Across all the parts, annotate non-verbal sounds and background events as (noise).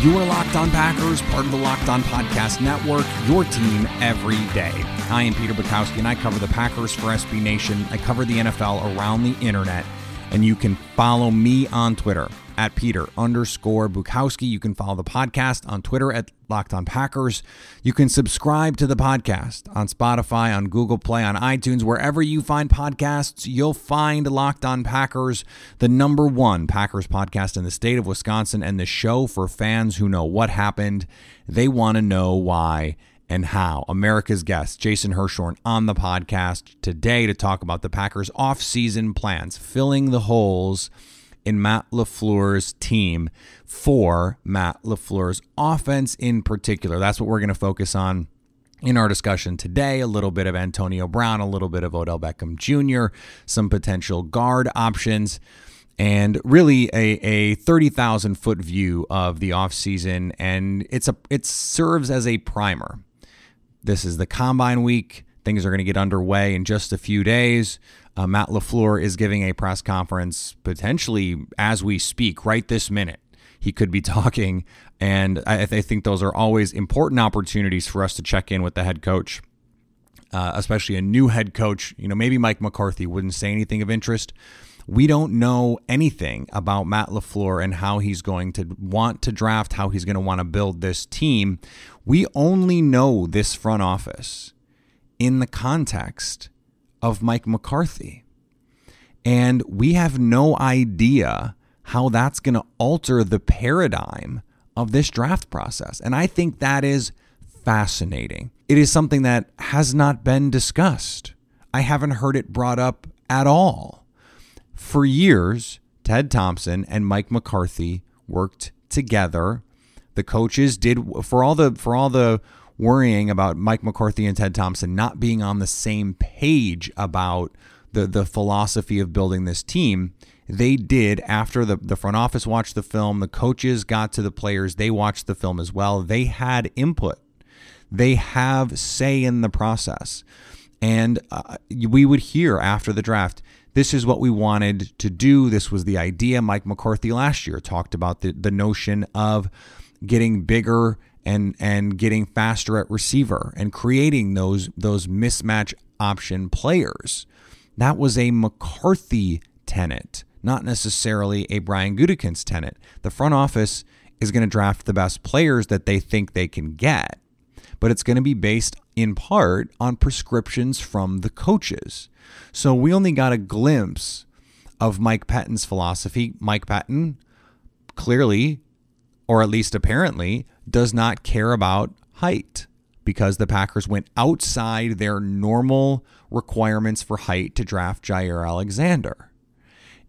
You are Locked On Packers, part of the Locked On Podcast Network, your team every day. I am Peter Bukowski, and I cover the Packers for SB Nation. I cover the NFL around the internet, and you can follow me on Twitter at Peter underscore Bukowski. You can follow the podcast on Twitter at Locked On Packers. You can subscribe to the podcast on Spotify, on Google Play, on iTunes, wherever you find podcasts. You'll find Locked On Packers, the number one Packers podcast in the state of Wisconsin, and the show for fans who know what happened. They want to know why and how. America's guest, Jason Hirschhorn, on the podcast today to talk about the Packers' offseason plans, filling the holes in Matt LaFleur's team for Matt LaFleur's offense in particular. That's what we're going to focus on in our discussion today. A little bit of Antonio Brown, a little bit of Odell Beckham Jr., some potential guard options. And really a, a 30,000 foot view of the offseason. And it's a it serves as a primer. This is the combine week. Things are going to get underway in just a few days. Uh, Matt LaFleur is giving a press conference potentially as we speak, right this minute. He could be (laughs) talking, and I, I think those are always important opportunities for us to check in with the head coach, uh, especially a new head coach. You know, maybe Mike McCarthy wouldn't say anything of interest. We don't know anything about Matt LaFleur and how he's going to want to draft, how he's going to want to build this team. We only know this front office in the context of Mike McCarthy. And we have no idea how that's going to alter the paradigm of this draft process. And I think that is fascinating. It is something that has not been discussed. I haven't heard it brought up at all. For years, Ted Thompson and Mike McCarthy worked together. The coaches did for all the for all the worrying about Mike McCarthy and Ted Thompson not being on the same page about the the philosophy of building this team. They did after the, the front office watched the film, the coaches got to the players, they watched the film as well. They had input. They have say in the process. And uh, we would hear after the draft, this is what we wanted to do. This was the idea. Mike McCarthy last year talked about the, the notion of getting bigger and and getting faster at receiver and creating those those mismatch option players. That was a McCarthy tenant, not necessarily a Brian Gutekunst tenant. The front office is going to draft the best players that they think they can get, but it's going to be based in part on prescriptions from the coaches. So we only got a glimpse of Mike Pettine's philosophy. Mike Pettine clearly, or at least apparently, does not care about height because the Packers went outside their normal requirements for height to draft Jaire Alexander.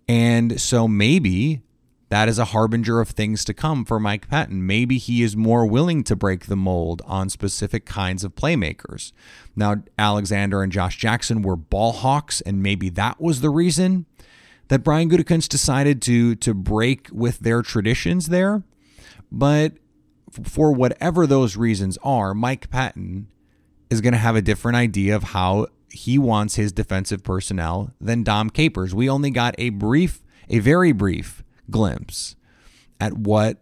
And so maybe that is a harbinger of things to come for Mike Pettine. Maybe he is more willing to break the mold on specific kinds of playmakers. Now, Alexander and Josh Jackson were ball hawks, and maybe that was the reason that Brian Gutekunst decided to to break with their traditions there. But for whatever those reasons are, Mike Pettine is going to have a different idea of how he wants his defensive personnel than Dom Capers. We only got a brief, a very brief glimpse at what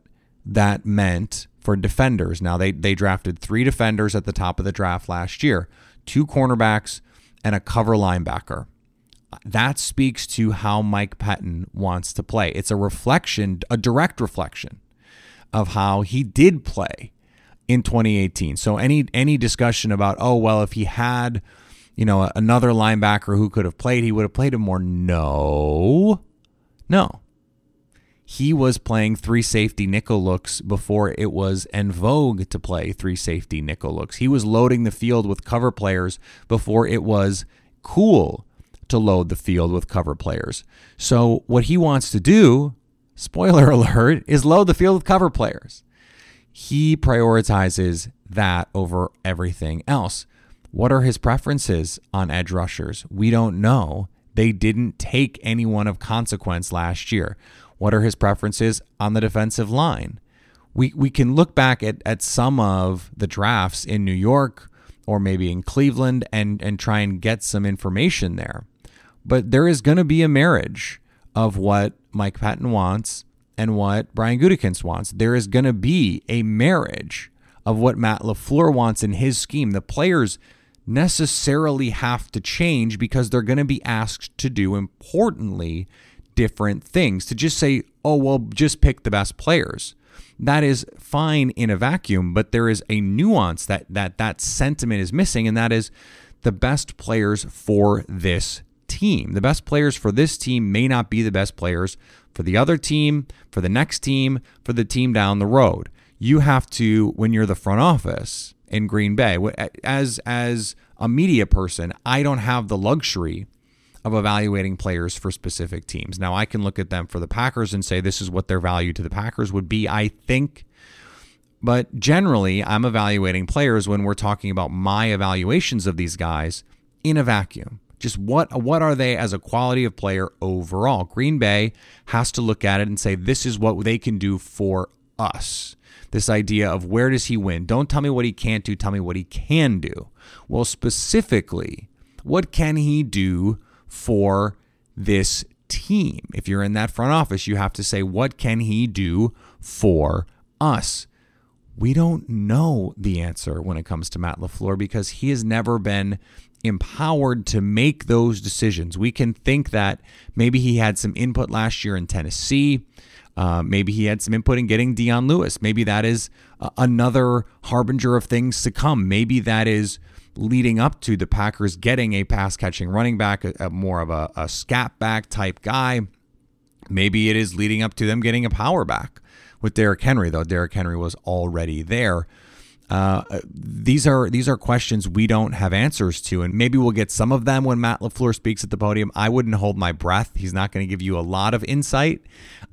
that meant for defenders. Now they they drafted three defenders at the top of the draft last year, two cornerbacks and a cover linebacker. that speaks to how Mike Pettine wants to play. It's a reflection, a direct reflection of how he did play in 2018. So any any discussion about oh well if he had you know another linebacker who could have played he would have played him more no. No. He was playing three safety nickel looks before it was en vogue to play three safety nickel looks. He was loading the field with cover players before it was cool to load the field with cover players. So what he wants to do, spoiler (laughs) alert, is load the field with cover players. He prioritizes that over everything else. What are his preferences on edge rushers? We don't know. They didn't take anyone of consequence last year. What are his preferences on the defensive line? We we can look back at, at some of the drafts in New York or maybe in Cleveland and and try and get some information there. But there is going to be a marriage of what Mike Pettine wants and what Brian Gutekunst wants. There is going to be a marriage of what Matt LaFleur wants in his scheme. The players necessarily have to change because they're going to be asked to do importantly different things. To just say, "Oh, well, just pick the best players." That is fine in a vacuum, but there is a nuance that that that sentiment is missing and that is the best players for this team. The best players for this team may not be the best players for the other team, for the next team, for the team down the road. You have to, when you're the front office in Green Bay, as as a media person, I don't have the luxury of evaluating players for specific teams. Now I can look at them for the Packers and say this is what their value to the Packers would be. I think but generally, I'm evaluating players when we're talking about my evaluations of these guys in a vacuum. Just what what are they as a quality of player overall? Green Bay has to look at it and say this is what they can do for us. This idea of where does he win? Don't tell me what he can't do, tell me what he can do. Well, specifically, what can he do for this team? If you're in that front office, you have to say what can he do for us? We don't know the answer when it comes to Matt LaFleur because he has never been empowered to make those decisions. We can think that maybe he had some input last year in Tennessee. Uh, maybe he had some input in getting Dion Lewis. Maybe that is uh, another harbinger of things to come. Maybe that is leading up to the Packers getting a pass catching running back, a, a more of a, a scat back type guy. Maybe it is leading up to them getting a power back with Derrick Henry, though Derrick Henry was already there. Uh, these are these are questions we don't have answers to, and maybe we'll get some of them when Matt LaFleur speaks at the podium. I wouldn't hold my breath; he's not going to give you a lot of insight,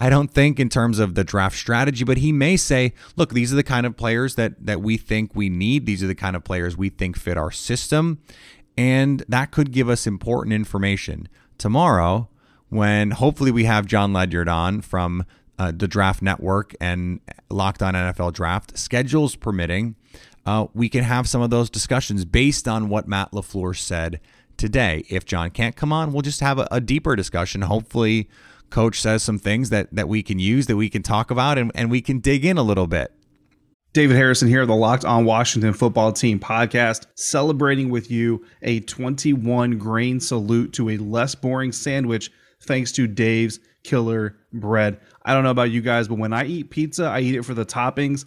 I don't think, in terms of the draft strategy. But he may say, "Look, these are the kind of players that that we think we need. These are the kind of players we think fit our system," and that could give us important information tomorrow when hopefully we have Jon Ledyard on from uh, the Draft Network and Locked On NFL Draft, schedules permitting, uh, we can have some of those discussions based on what Matt LaFleur said today. If John can't come on, we'll just have a, a deeper discussion. Hopefully, Coach says some things that, that we can use, that we can talk about, and, and we can dig in a little bit. David Harrison here, the Locked On Washington Football Team podcast, celebrating with you a 21 grain salute to a less boring sandwich thanks to Dave's Killer Bread. I don't know about you guys, but when I eat pizza, I eat it for the toppings,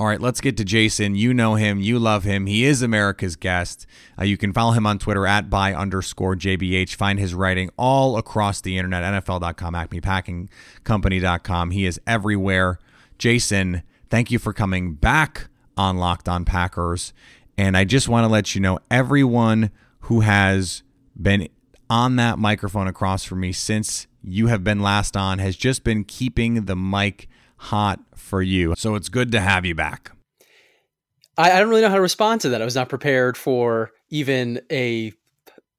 All right, let's get to Jason. You know him, you love him. He is America's guest. Uh, you can follow him on Twitter at by underscore JBH. Find his writing all across the internet, NFL.com, acmepackingcompany.com. He is everywhere. Jason, thank you for coming back on Locked On Packers. And I just want to let you know everyone who has been on that microphone across from me since you have been last on has just been keeping the mic hot for you. So it's good to have you back. I, I don't really know how to respond to that. I was not prepared for even a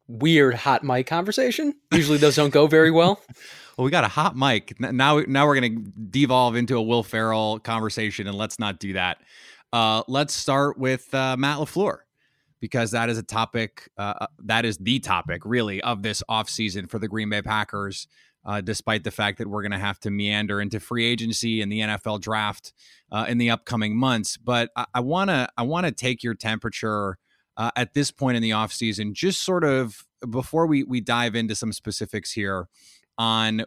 weird hot mic conversation. Usually those don't go very well. (laughs) well, we got a hot mic. Now now we're going to devolve into a Will Ferrell conversation and let's not do that. Uh, let's start with uh, Matt LaFleur because that is a topic uh, uh that is the topic really of this offseason for the Green Bay Packers uh, despite the fact that we're going to have to meander into free agency and the NFL draft uh, in the upcoming months. But I want to I want to take your temperature uh, at this point in the offseason, just sort of before we we dive into some specifics here on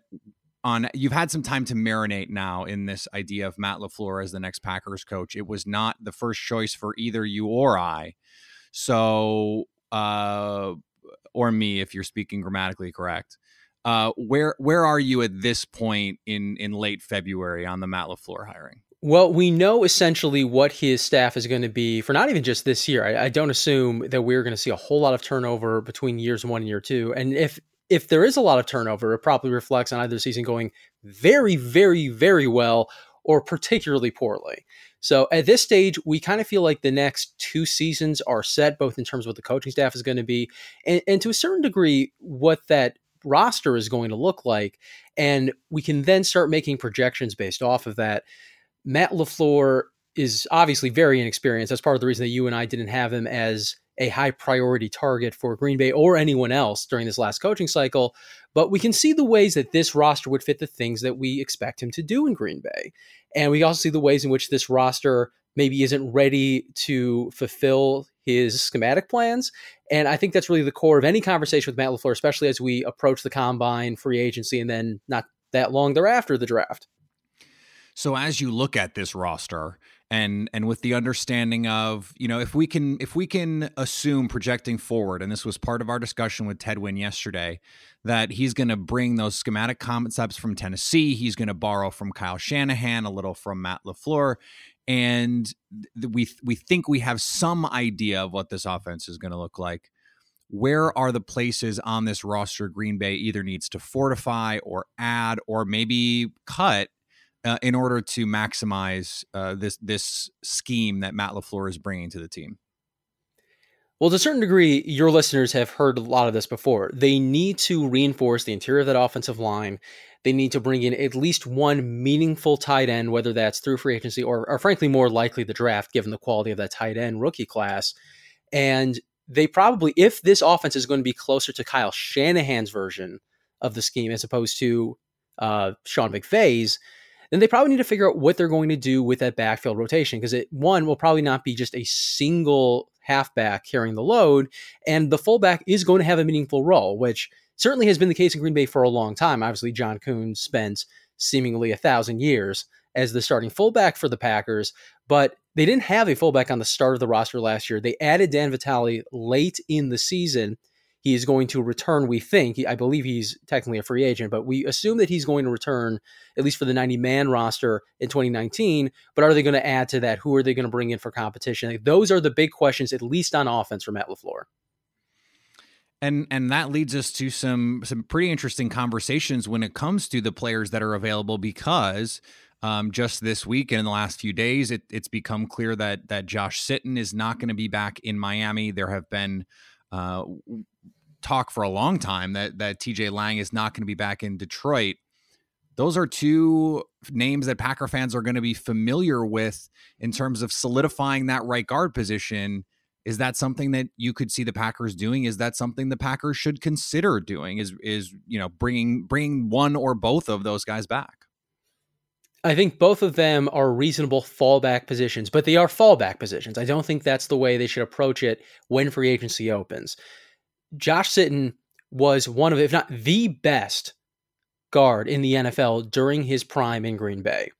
on you've had some time to marinate now in this idea of Matt LaFleur as the next Packers coach. It was not the first choice for either you or I. So uh or me if you're speaking grammatically correct. Uh, where where are you at this point in in late February on the Matt LaFleur hiring? Well, we know essentially what his staff is going to be for not even just this year. I, I don't assume that we're going to see a whole lot of turnover between years one and year two. And if if there is a lot of turnover, it probably reflects on either season going very, very, very well or particularly poorly. So at this stage, we kind of feel like the next two seasons are set, both in terms of what the coaching staff is going to be, and, and to a certain degree, what that roster is going to look like. And we can then start making projections based off of that. Matt LaFleur is obviously very inexperienced. That's part of the reason that you and I didn't have him as a high priority target for Green Bay or anyone else during this last coaching cycle. But we can see the ways that this roster would fit the things that we expect him to do in Green Bay. And we also see the ways in which this roster maybe isn't ready to fulfill his schematic plans. And I think that's really the core of any conversation with Matt LaFleur, especially as we approach the combine, free agency, and then not that long thereafter, the draft. So as you look at this roster and and with the understanding of, you know, if we can if we can assume projecting forward, and this was part of our discussion with Ted Nguyen yesterday, that he's going to bring those schematic concepts from Tennessee, he's going to borrow from Kyle Shanahan, a little from Matt LaFleur, and th- we we think we have some idea of what this offense is going to look like. Where are the places on this roster Green Bay either needs to fortify or add or maybe cut uh, in order to maximize uh, this this scheme that Matt LaFleur is bringing to the team? Well, to a certain degree, your listeners have heard a lot of this before. They need to reinforce the interior of that offensive line they need to bring in at least one meaningful tight end, whether that's through free agency or, or frankly, more likely the draft, given the quality of that tight end rookie class. And they probably, if this offense is going to be closer to Kyle Shanahan's version of the scheme as opposed to uh, Sean McVay's, then they probably need to figure out what they're going to do with that backfield rotation because it one will probably not be just a single halfback carrying the load, and the fullback is going to have a meaningful role, which certainly has been the case in Green Bay for a long time. Obviously, John Kuhn spent seemingly a thousand years as the starting fullback for the Packers, but they didn't have a fullback on the start of the roster last year. They added Dan Vitale late in the season. he is going to return. We think, I believe he's technically a free agent, but we assume that he's going to return at least for the 90 man roster in 2019. But are they going to add to that? Who are they going to bring in for competition? Those are the big questions, at least on offense for Matt LaFleur. And and that leads us to some some pretty interesting conversations when it comes to the players that are available because um, just this week and in the last few days, it, it's become clear that that Josh Sitton is not going to be back in Miami. There have been uh, talk for a long time that that TJ Lang is not going to be back in Detroit. Those are two names that Packer fans are going to be familiar with in terms of solidifying that right guard position is that something that you could see the Packers doing? Is that something the Packers should consider doing? Is is you know bringing bringing one or both of those guys back? I think both of them are reasonable fallback positions, but they are fallback positions. I don't think that's the way they should approach it when free agency opens. Josh Sitton was one of, if not the best guard in the NFL during his prime in Green Bay.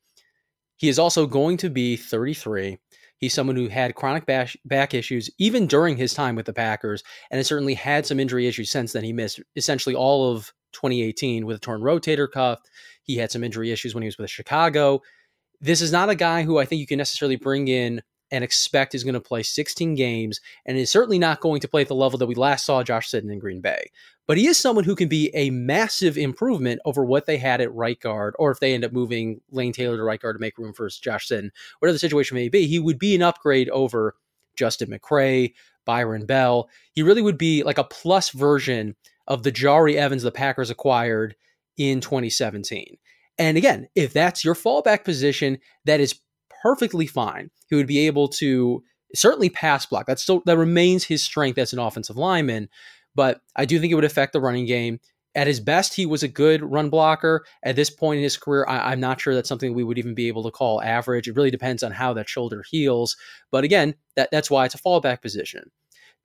He is also going to be 33. He's someone who had chronic back, back issues even during his time with the Packers, and has certainly had some injury issues since then. He missed essentially all of 2018 with a torn rotator cuff. He had some injury issues when he was with Chicago. This is not a guy who I think you can necessarily bring in and expect is going to play 16 games and is certainly not going to play at the level that we last saw Josh Sitton in Green Bay. But he is someone who can be a massive improvement over what they had at right guard, or if they end up moving Lane Taylor to right guard to make room for Josh Sitton, whatever the situation may be, he would be an upgrade over Justin McCray, Byron Bell. He really would be like a plus version of the Jahri Evans the Packers acquired in 2017. And again, if that's your fallback position, that is perfectly fine. He would be able to certainly pass block. That still that remains his strength as an offensive lineman. But I do think it would affect the running game. At his best, he was a good run blocker. At this point in his career, I, am not sure that's something we would even be able to call average. It really depends on how that shoulder heals. But again, that, that's why it's a fallback position.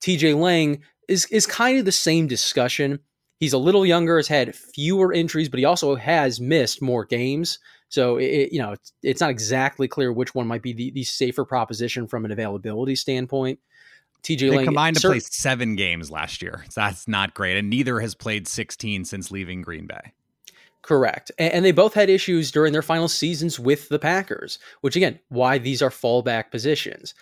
TJ Lang is is kind of the same discussion. He's a little younger, has had fewer injuries, but he also has missed more games. So it, you know, it's, it's, not exactly clear which one might be the, the safer proposition from an availability standpoint. TJ they combined to play seven games last year. That's not great, and neither has played 16 since leaving Green Bay. Correct, and, and they both had issues during their final seasons with the Packers, which again, why these are fallback positions.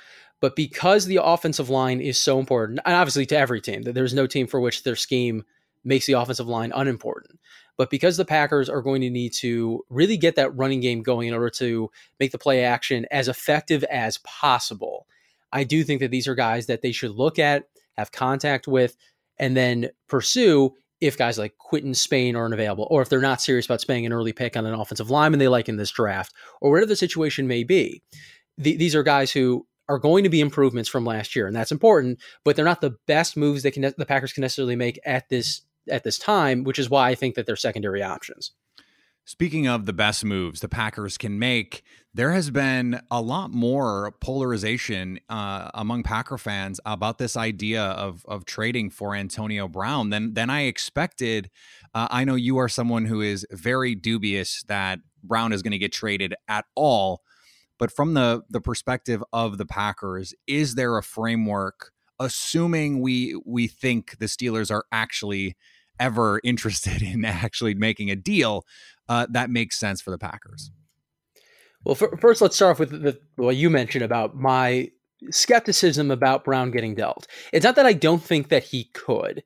But because the offensive line is so important, and obviously to every team, that there's no team for which their scheme makes the offensive line unimportant. But because the Packers are going to need to really get that running game going in order to make the play action as effective as possible, I do think that these are guys that they should look at, have contact with, and then pursue if guys like Quinton Spain aren't available, or if they're not serious about spending an early pick on an offensive lineman they like in this draft, or whatever the situation may be. these are guys who are going to be improvements from last year, and that's important. But they're not the best moves that can the Packers can necessarily make at this at this time, which is why I think that they're secondary options. Speaking of the best moves the Packers can make, there has been a lot more polarization uh, among Packer fans about this idea of of trading for Antonio Brown than than I expected. Uh, I know you are someone who is very dubious that Brown is going to get traded at all, but from the the perspective of the Packers, is there a framework? Assuming we we think the Steelers are actually ever (laughs) interested in actually making a deal, uh, that makes sense for the Packers. Well, for, first, let's start off with the, what you mentioned about my skepticism about Brown getting dealt. It's not that I don't think that he could.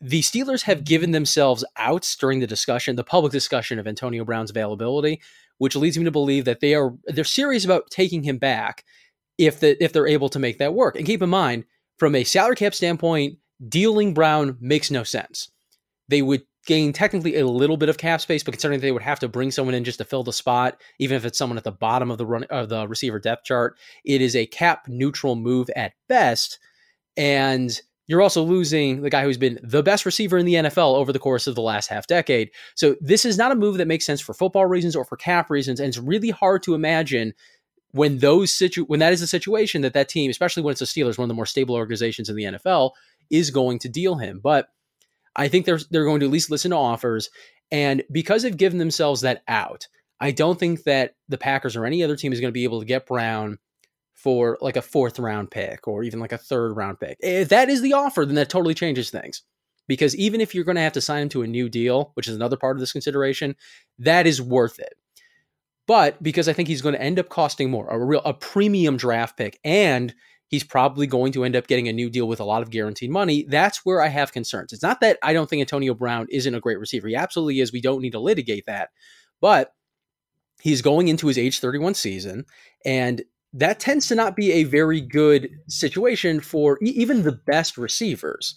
The Steelers have given themselves outs during the discussion, the public discussion of Antonio Brown's availability, which leads me to believe that they are they're serious about taking him back if the, if they're able to make that work. And keep in mind, from a salary cap standpoint, dealing Brown makes no sense they would gain technically a little bit of cap space, but considering they would have to bring someone in just to fill the spot, even if it's someone at the bottom of the run of the receiver depth chart, it is a cap neutral move at best. And you're also losing the guy who's been the best receiver in the NFL over the course of the last half decade. So this is not a move that makes sense for football reasons or for cap reasons, and it's really hard to imagine when those situ when that is the situation that that team, especially when it's the Steelers, one of the more stable organizations in the NFL, is going to deal him. But I think they're they're going to at least listen to offers. And because they've given themselves that out, I don't think that the Packers or any other team is going to be able to get Brown for like a fourth round pick or even like a third round pick. Eh, if that is the offer, then that totally changes things. because even if you're going to have to sign him to a new deal, which is another part of this consideration, that is worth it. But because I think he's going to end up costing more, a real a premium draft pick, and he's probably going to end up getting a new deal with a lot of guaranteed money. That's where I have concerns. It's not that I don't think Antonio Brown isn't a great receiver. He absolutely is. We don't need to litigate that. But he's going into his age 31 season, and that tends to not be a very good situation for even the best receivers.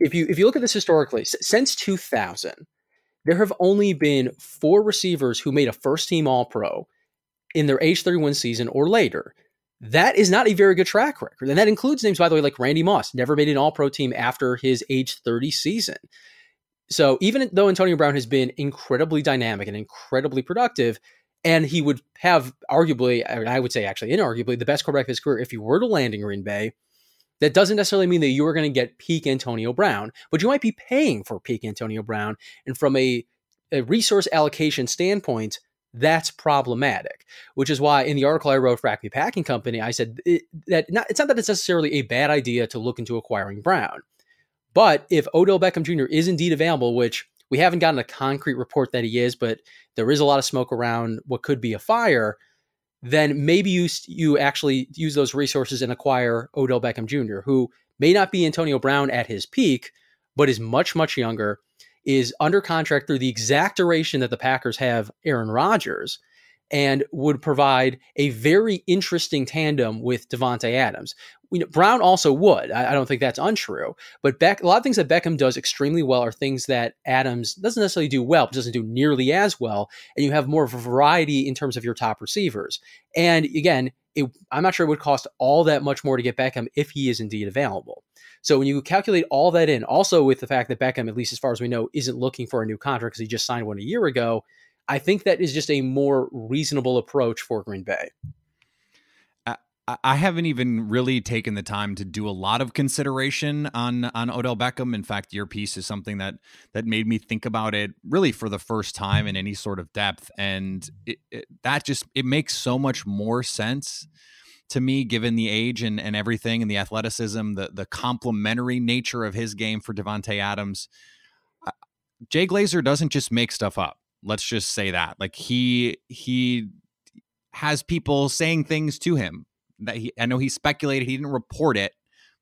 If you if you look at this historically, since 2000, there have only been four receivers who made a first team All Pro in their age 31 season or later. That is not a very good track record. And that includes names, by the way, like Randy Moss, never made an All Pro team after his age 30 season. So even though Antonio Brown has been incredibly dynamic and incredibly productive, and he would have arguably, I would say actually inarguably, the best quarterback of his career if he were to land in Green Bay, that doesn't necessarily mean that you are going to get peak Antonio Brown, but you might be paying for peak Antonio Brown. And from a, a resource allocation standpoint, that's problematic. Which is why in the article I wrote for Acme Packing Company, I said it, that not, it's not that it's necessarily a bad idea to look into acquiring Brown, but if Odell Beckham Jr. is indeed available, which we haven't gotten a concrete report that he is, but there is a lot of smoke around what could be a fire then maybe you you actually use those resources and acquire Odell Beckham Jr., who may not be Antonio Brown at his peak, but is much much younger, is under contract through the exact duration that the Packers have Aaron Rodgers, and would provide a very interesting tandem with Davante Adams. Know, Brown also would. I, I, don't think that's untrue. But Beck, a lot of things that Beckham does extremely well are things that Adams doesn't necessarily do well, but doesn't do nearly as well. And you have more variety in terms of your top receivers. And again, it, I'm not sure it would cost all that much more to get Beckham if he is indeed available. So when you calculate all that in, also with the fact that Beckham, at least as far as we know, isn't looking for a new contract because he just signed one a year ago, I think that is just a more reasonable approach for Green Bay. I haven't even really taken the time to do a lot of consideration on on Odell Beckham. In fact, your piece is something that that made me think about it really for the first time in any sort of depth, and it, it, that just it makes so much more sense to me given the age and, and everything and the athleticism, the the complementary nature of his game for Davante Adams. Jay Glazer doesn't just make stuff up. Let's just say that. Like he he has people saying things to him that he I know he speculated he didn't report it,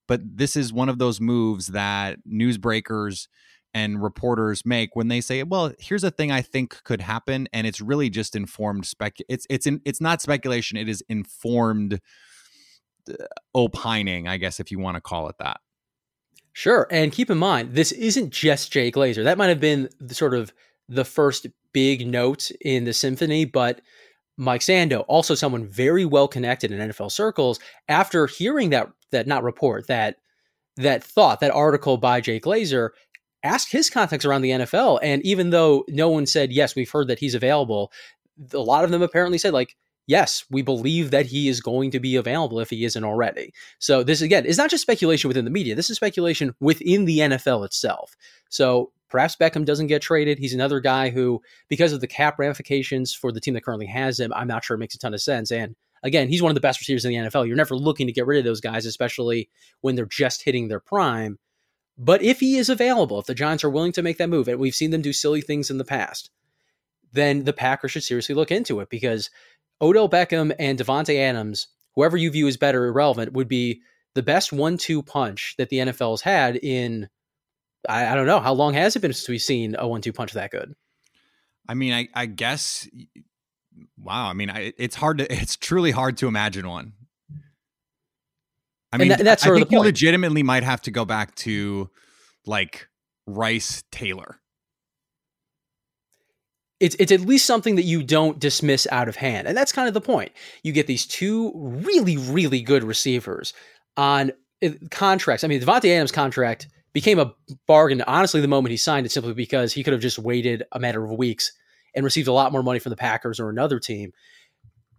but this is one of those moves that newsbreakers and reporters make when they say, "Well, here's a thing I think could happen," and it's really just informed spec. It's it's in, it's not speculation. It is informed uh, opining, I guess, if you want to call it that. Sure, and keep in mind this isn't just Jay Glazer. That might have been the sort of the first big note in the symphony, but Mike Sando, also someone very well connected in NFL circles, after hearing that that not report that that thought that article by Jay Glazer, asked his contacts around the NFL, and even though no one said yes, we've heard that he's available, a lot of them apparently said like yes, we believe that he is going to be available if he isn't already. So this again is not just speculation within the media. This is speculation within the NFL itself. So perhaps Beckham doesn't get traded. He's another guy who, because of the cap ramifications for the team that currently has him, I'm not sure it makes a ton of sense. And again, he's one of the best receivers in the NFL. You're never looking to get rid of those guys, especially when they're just hitting their prime. But if he is available, if the Giants are willing to make that move, and we've seen them do silly things in the past, then the Packers should seriously look into it because Odell Beckham and Davante Adams, whoever you view as better irrelevant, would be the best one-two punch that the NFL has had in I, I, don't know how long has it been since we've seen a one-two punch that good. I mean, I, I guess. Wow, I mean, I, it's hard to (laughs) it's truly hard to imagine one. I mean, that, that's I think you legitimately might have to go back to like Rice Taylor it's it's at least something that you don't dismiss out of hand. And that's kind of the point. You get these two really, really good receivers on uh, contracts. I mean, Davante Adams' contract became a bargain, honestly, the moment he signed it, simply because he could have just waited a matter of weeks and received a lot more money from the Packers or another team.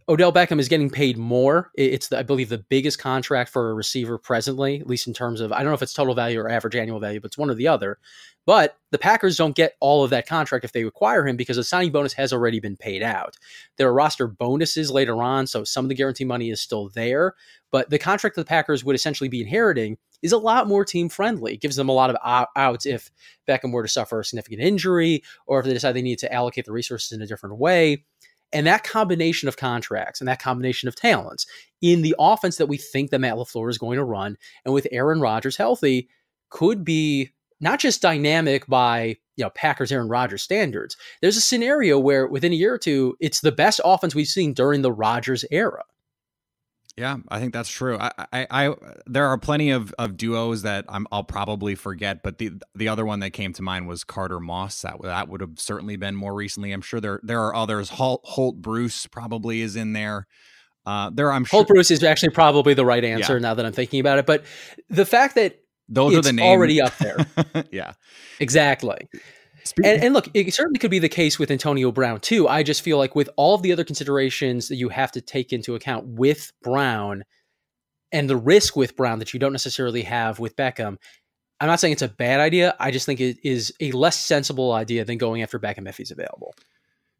Odell Beckham is getting paid more. It's, the, I believe, the biggest contract for a receiver presently, at least in terms of, I don't know if it's total value or average annual value, but it's one or the other. But the Packers don't get all of that contract if they acquire him because the signing bonus has already been paid out. There are roster bonuses later on, so some of the guarantee money is still there. But the contract that the Packers would essentially be inheriting is a lot more team friendly. It gives them a lot of outs if Beckham were to suffer a significant injury or if they decide they need to allocate the resources in a different way. And that combination of contracts and that combination of talents in the offense that we think that Matt LaFleur is going to run, and with Aaron Rodgers healthy, could be not just dynamic by you know Packers Aaron Rodgers standards. There's a scenario where within a year or two, it's the best offense we've seen during the Rodgers era. Yeah, I think that's true. I, I, I there are plenty of, of duos that i will probably forget, but the the other one that came to mind was Carter Moss. That that would have certainly been more recently. I'm sure there there are others. Holt, Holt Bruce probably is in there. Uh, there, I'm sure. Holt Bruce is actually probably the right answer yeah. now that I'm thinking about it. But the fact that those it's are the names already up there. (laughs) yeah, exactly. And, and, look, it certainly could be the case with Antonio Brown too. I just feel like with all of the other considerations that you have to take into account with Brown and the risk with Brown that you don't necessarily have with Beckham, I'm not saying it's a bad idea. I just think it is a less sensible idea than going after Beckham if he's available.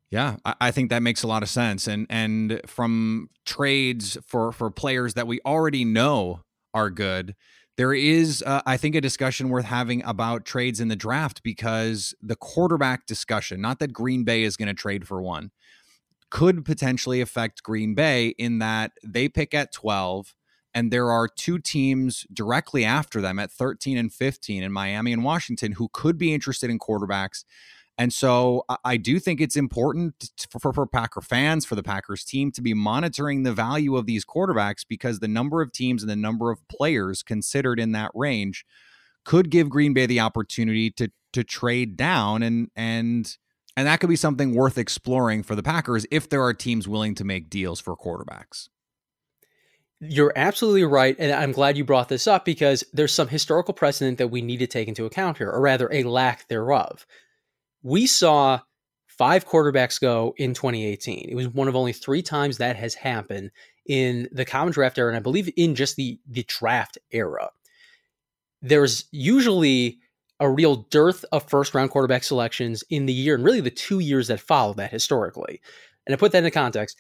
Yeah, I think that makes a lot of sense. And and from trades for for players that we already know are good, there is, uh, I think, a discussion worth having about trades in the draft because the quarterback discussion, not that Green Bay is going to trade for one, could potentially affect Green Bay in that they pick at 12 and there are two teams directly after them at 13 and 15 in Miami and Washington who could be interested in quarterbacks. And so I do think it's important for, for, Packer fans, for the Packers team to be monitoring the value of these quarterbacks because the number of teams and the number of players considered in that range could give Green Bay the opportunity to to trade down and and and that could be something worth exploring for the Packers if there are teams willing to make deals for quarterbacks. You're absolutely right. And I'm glad you brought this up because there's some historical precedent that we need to take into account here, or rather, a lack thereof we saw five quarterbacks go in 2018. It was one of only three times that has happened in the common draft era, and I believe in just the the draft era. There's usually a real dearth of first round quarterback selections in the year and really the two years that follow that historically. And to put that into context,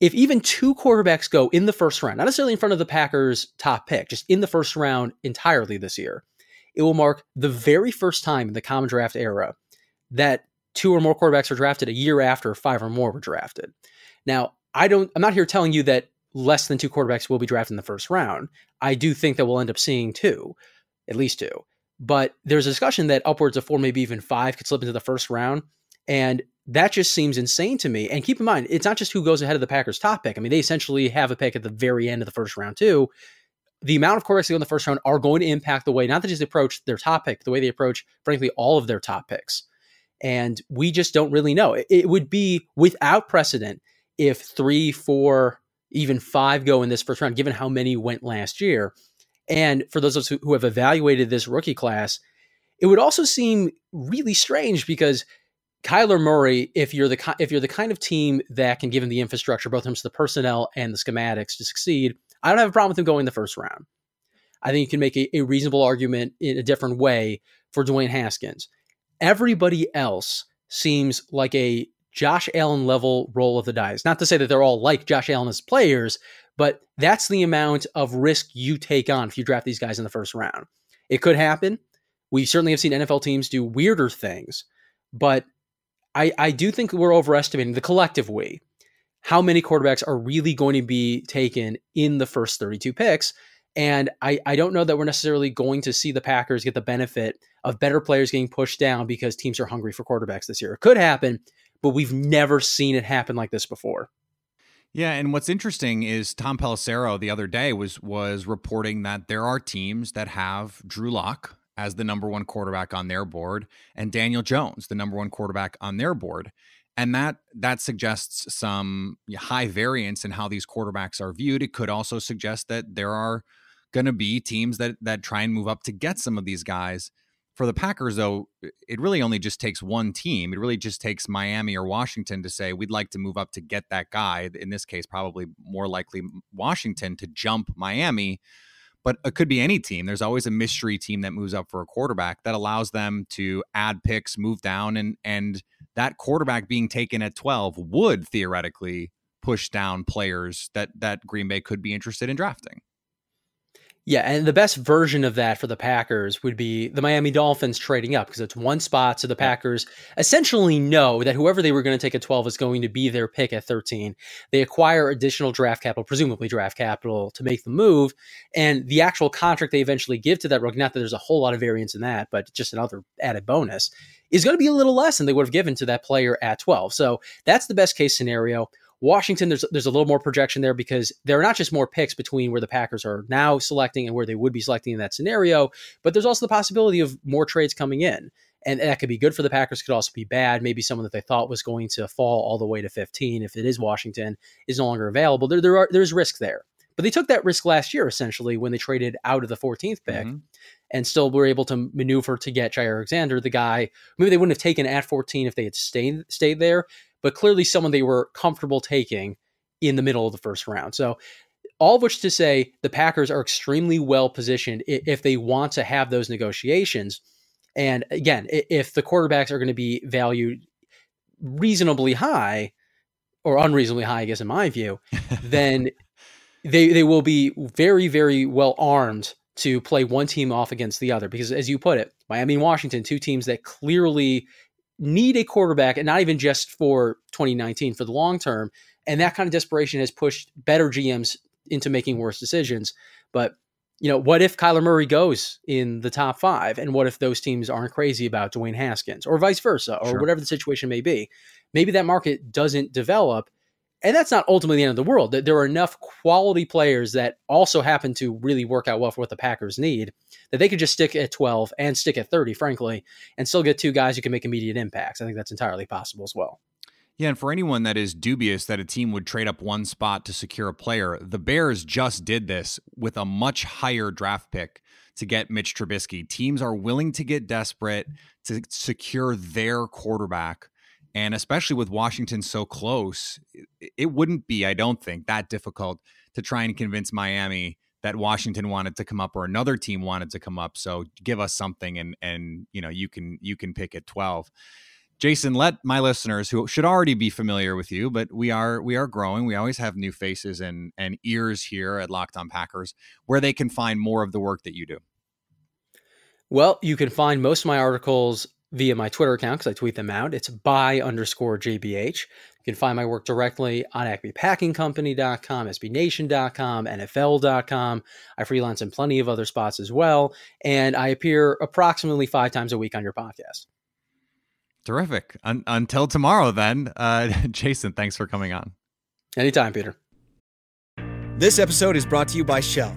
if even two quarterbacks go in the first round, not necessarily in front of the Packers' top pick, just in the first round entirely this year, it will mark the very first time in the common draft era that two or more quarterbacks are drafted a year after five or more were drafted. Now, I don't I'm not here telling you that less than two quarterbacks will be drafted in the first round. I do think that we'll end up seeing two, at least two. But there's a discussion that upwards of four, maybe even five could slip into the first round. And that just seems insane to me. And keep in mind, it's not just who goes ahead of the Packers' top pick. I mean, they essentially have a pick at the very end of the first round, too. The amount of quarterbacks in the first round are going to impact the way, not that just approach their top pick, the way they approach, frankly, all of their top picks. And we just don't really know. It, would be without precedent if three, four, even five go in this first round, given how many went last year. And for those of us who have evaluated this rookie class, it would also seem really strange because Kyler Murray, if you're the if you're the kind of team that can give him the infrastructure, both in terms of the personnel and the schematics to succeed, I don't have a problem with him going the first round. I think you can make a, a reasonable argument in a different way for Dwayne Haskins everybody else seems like a Josh Allen level roll of the dice. Not to say that they're all like Josh Allen as players, but that's the amount of risk you take on if you draft these guys in the first round. It could happen. We certainly have seen NFL teams do weirder things, but I, I do think we're overestimating the collective we how many quarterbacks are really going to be taken in the first 32 picks. And I, I don't know that we're necessarily going to see the Packers get the benefit of better players getting pushed down because teams are hungry for quarterbacks this year. It could happen, but we've never seen it happen like this before. Yeah, and what's interesting is Tom Pelissero the other day was was reporting that there are teams that have Drew Lock as the number one quarterback on their board and Daniel Jones the number one quarterback on their board, and that that suggests some high variance in how these quarterbacks are viewed. It could also suggest that there are going to be teams that that try and move up to get some of these guys. For the Packers, though, it really only just takes one team. It really just takes Miami or Washington to say, we'd like to move up to get that guy. In this case, probably more likely Washington to jump Miami. But it could be any team. There's always a mystery team that moves up for a quarterback that allows them to add picks, move down, and and that quarterback being taken at 12 would theoretically push down players that that Green Bay could be interested in drafting. Yeah, and the best version of that for the Packers would be the Miami Dolphins trading up because it's one spot. So the Packers essentially know that whoever they were going to take at 12 is going to be their pick at 13. They acquire additional draft capital, presumably draft capital, to make the move. And the actual contract they eventually give to that rookie, not that there's a whole lot of variance in that, but just another added bonus, is going to be a little less than they would have given to that player at 12. So that's the best case scenario. Washington, there's there's a little more projection there because there are not just more picks between where the Packers are now selecting and where they would be selecting in that scenario, but there's also the possibility of more trades coming in. And that could be good for the Packers, could also be bad. Maybe someone that they thought was going to fall all the way to 15, if it is Washington, is no longer available. There, there are there's risk there. But they took that risk last year, essentially, when they traded out of the 14th pick mm-hmm. and still were able to maneuver to get Jaire Alexander, the guy maybe they wouldn't have taken at 14 if they had stayed stayed there, but clearly someone they were comfortable taking in the middle of the first round. So, all of which to say, the Packers are extremely well positioned if they want to have those negotiations. And again, if the quarterbacks are going to be valued reasonably high, or unreasonably high, I guess, in my view, (laughs) then they they will be very, very well armed to play one team off against the other. Because as you put it, Miami and Washington, two teams that clearly need a quarterback, and not even just for 2019, for the long term. And that kind of desperation has pushed better GMs into making worse decisions. But you know, what if Kyler Murray goes in the top five, and what if those teams aren't crazy about Dwayne Haskins, or vice versa, or sure. whatever the situation may be? Maybe that market doesn't develop, and that's not ultimately the end of the world. That there are enough quality players that also happen to really work out well for what the Packers need that they could just stick at 12 and stick at 30, frankly, and still get two guys who can make immediate impacts. I think that's entirely possible as well. Yeah, and for anyone that is dubious that a team would trade up one spot to secure a player, the Bears just did this with a much higher draft pick to get Mitch Trubisky. Teams are willing to get desperate to secure their quarterback and especially with Washington so close, it wouldn't be, I don't think, that difficult to try and convince Miami that Washington wanted to come up or another team wanted to come up. So give us something and and you know, you can you can pick at 12. Jason, let my listeners who should already be familiar with you, but we are we are growing. We always have new faces and and ears here at Locked On Packers where they can find more of the work that you do. Well, you can find most of my articles via my Twitter account because I tweet them out. It's by underscore JBH. You can find my work directly on acmepackingcompany.com, sbnation.com, NFL.com. I freelance in plenty of other spots as well. And I appear approximately five times a week on your podcast. Terrific. Un- until tomorrow, then. Uh, (laughs) Jason, thanks for coming on. Anytime, Peter. This episode is brought to you by Shell.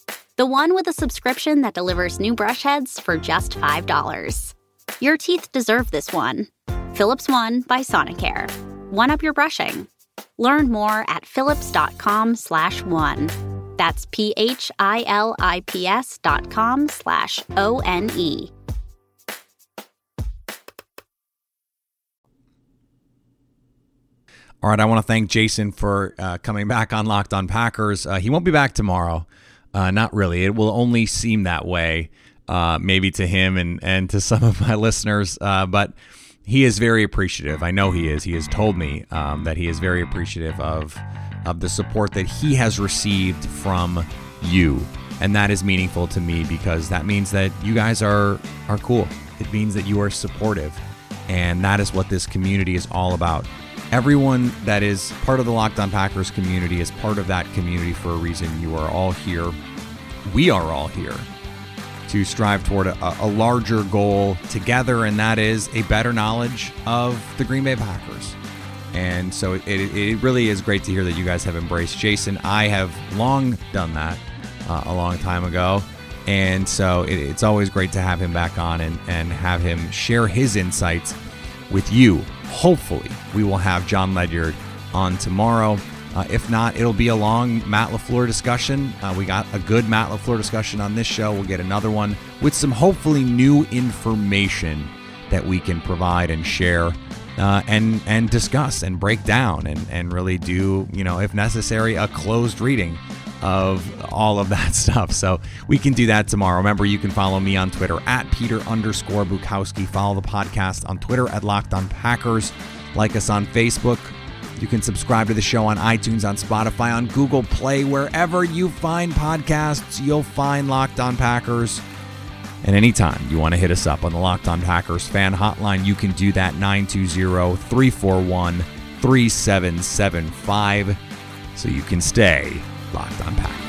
the one with a subscription that delivers new brush heads for just $5. Your teeth deserve this one. Philips One by Sonicare. One up your brushing. Learn more at philips.com slash one. That's P-H-I-L-I-P-S dot com slash O-N-E. All right, I want to thank Jason for uh, coming back on Locked on Packers. Uh, he won't be back tomorrow. Uh, not really. It will only seem that way, uh, maybe to him and, and to (laughs) some of my listeners. Uh, but he is very appreciative. I know he is. He has told me um, that he is very appreciative of of the support that he has received from you, and that is meaningful to me because that means that you guys are are cool. It means that you are supportive, and that is what this community is all about. Everyone that is part of the Locked On Packers community is part of that community for a reason. You are all here. We are all here to strive toward a, a larger goal together, and that is a better knowledge of the Green Bay Packers. And so it, it, really is great to hear that you guys have embraced Jason. I have long done that uh, a long time ago. And so it, it's always great to have him back on and, and have him share his insights with you. Hopefully, we will have Jon Ledyard on tomorrow. Uh, if not, it'll be a long Matt LaFleur discussion. Uh, we got a good Matt LaFleur discussion on this show. We'll get another one with some hopefully new information that we can provide and share uh, and and discuss and break down and, and really do, you know, if necessary, a closed reading of all of that (laughs) stuff. So we can do that tomorrow. Remember, you can follow me on Twitter at Peter underscore Bukowski. Follow the podcast on Twitter at Locked on Packers. Like us on Facebook. You can subscribe to the show on iTunes, on Spotify, on Google Play, wherever you find podcasts, you'll find Locked on Packers. And anytime you want to hit us up on the Locked on Packers fan hotline, you can do that 920 341 3775 so you can stay locked on Packers.